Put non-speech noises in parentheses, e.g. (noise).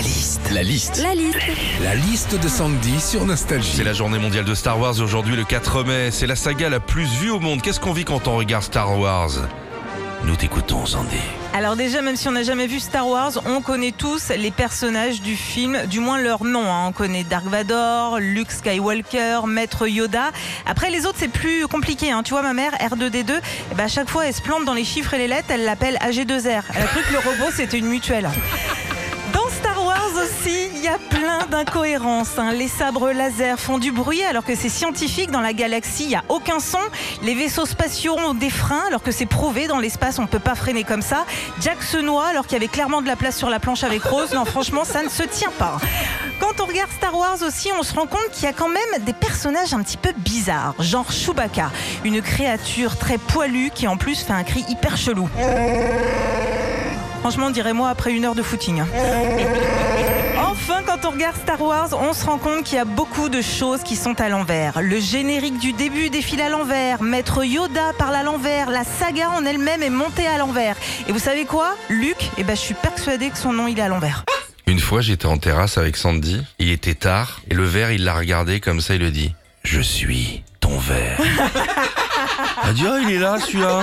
La liste. La liste. La liste. La liste de Sandy sur Nostalgie. C'est la journée mondiale de Star Wars aujourd'hui le 4 mai. C'est la saga la plus vue au monde. Qu'est-ce qu'on vit quand on regarde Star Wars? Nous t'écoutons Sandy. Alors déjà, même si on n'a jamais vu Star Wars, on connaît tous les personnages du film, du moins leur nom. hein. On connaît Dark Vador, Luke Skywalker, Maître Yoda. Après, les autres, c'est plus compliqué. hein. Tu vois, ma mère, R2D2, eh ben, à chaque fois, elle se plante dans les chiffres et les lettres, elle l'appelle AG2R. Elle a cru que le robot, c'était une mutuelle. Aussi, il y a plein d'incohérences. hein. Les sabres laser font du bruit alors que c'est scientifique. Dans la galaxie, il n'y a aucun son. Les vaisseaux spatiaux ont des freins alors que c'est prouvé. Dans l'espace, on ne peut pas freiner comme ça. Jack se noie alors qu'il y avait clairement de la place sur la planche avec Rose. Non, franchement, ça ne se tient pas. Quand on regarde Star Wars aussi, on se rend compte qu'il y a quand même des personnages un petit peu bizarres. Genre Chewbacca, une créature très poilue qui en plus fait un cri hyper chelou. Franchement, dirais-moi après une heure de footing. (laughs) Enfin, quand on regarde Star Wars, on se rend compte qu'il y a beaucoup de choses qui sont à l'envers. Le générique du début défile à l'envers, Maître Yoda parle à l'envers, la saga en elle-même est montée à l'envers. Et vous savez quoi? Luke, eh ben, je suis persuadée que son nom il est à l'envers. Une fois, j'étais en terrasse avec Sandy. Il était tard et le verre, il l'a regardé comme ça. Il le dit Je suis ton verre. (laughs) Elle a dit Ah, il est là, celui-là.